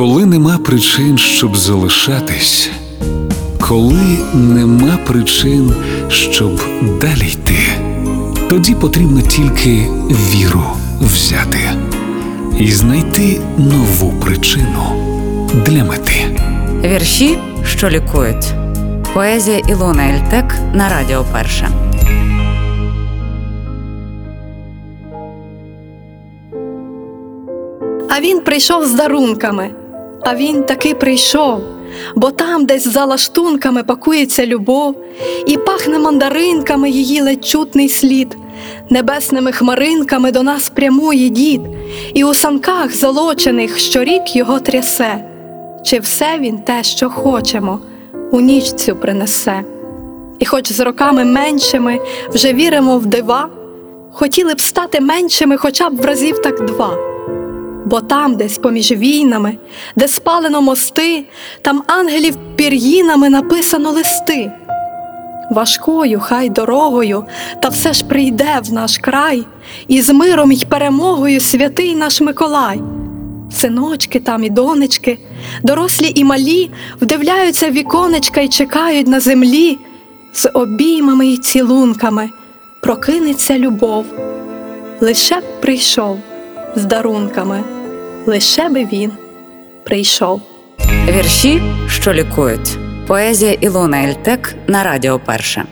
Коли нема причин, щоб залишатись, коли нема причин, щоб далі йти, тоді потрібно тільки віру взяти і знайти нову причину для мети. Вірші, що лікують. Поезія Ілона Ельтек на Радіо Перше. А він прийшов з дарунками, а він таки прийшов, бо там, десь за лаштунками пакується любов, і пахне мандаринками її ледь чутний слід, небесними хмаринками до нас прямує дід, і у санках золочених щорік його трясе. Чи все він те, що хочемо, у ніч цю принесе? І хоч з роками меншими вже віримо в дива, хотіли б стати меншими хоча б в разів так два. Бо там, десь поміж війнами, де спалено мости, там ангелів пір'їнами написано листи. Важкою хай дорогою, та все ж прийде в наш край, і з миром й перемогою святий наш Миколай. Синочки там і донечки, дорослі і малі, вдивляються віконечка й чекають на землі, з обіймами й цілунками прокинеться любов. Лише б прийшов з дарунками, лише би він прийшов. Вірші, що лікують. Поезія Ілона Ельтек на Радіо Перше.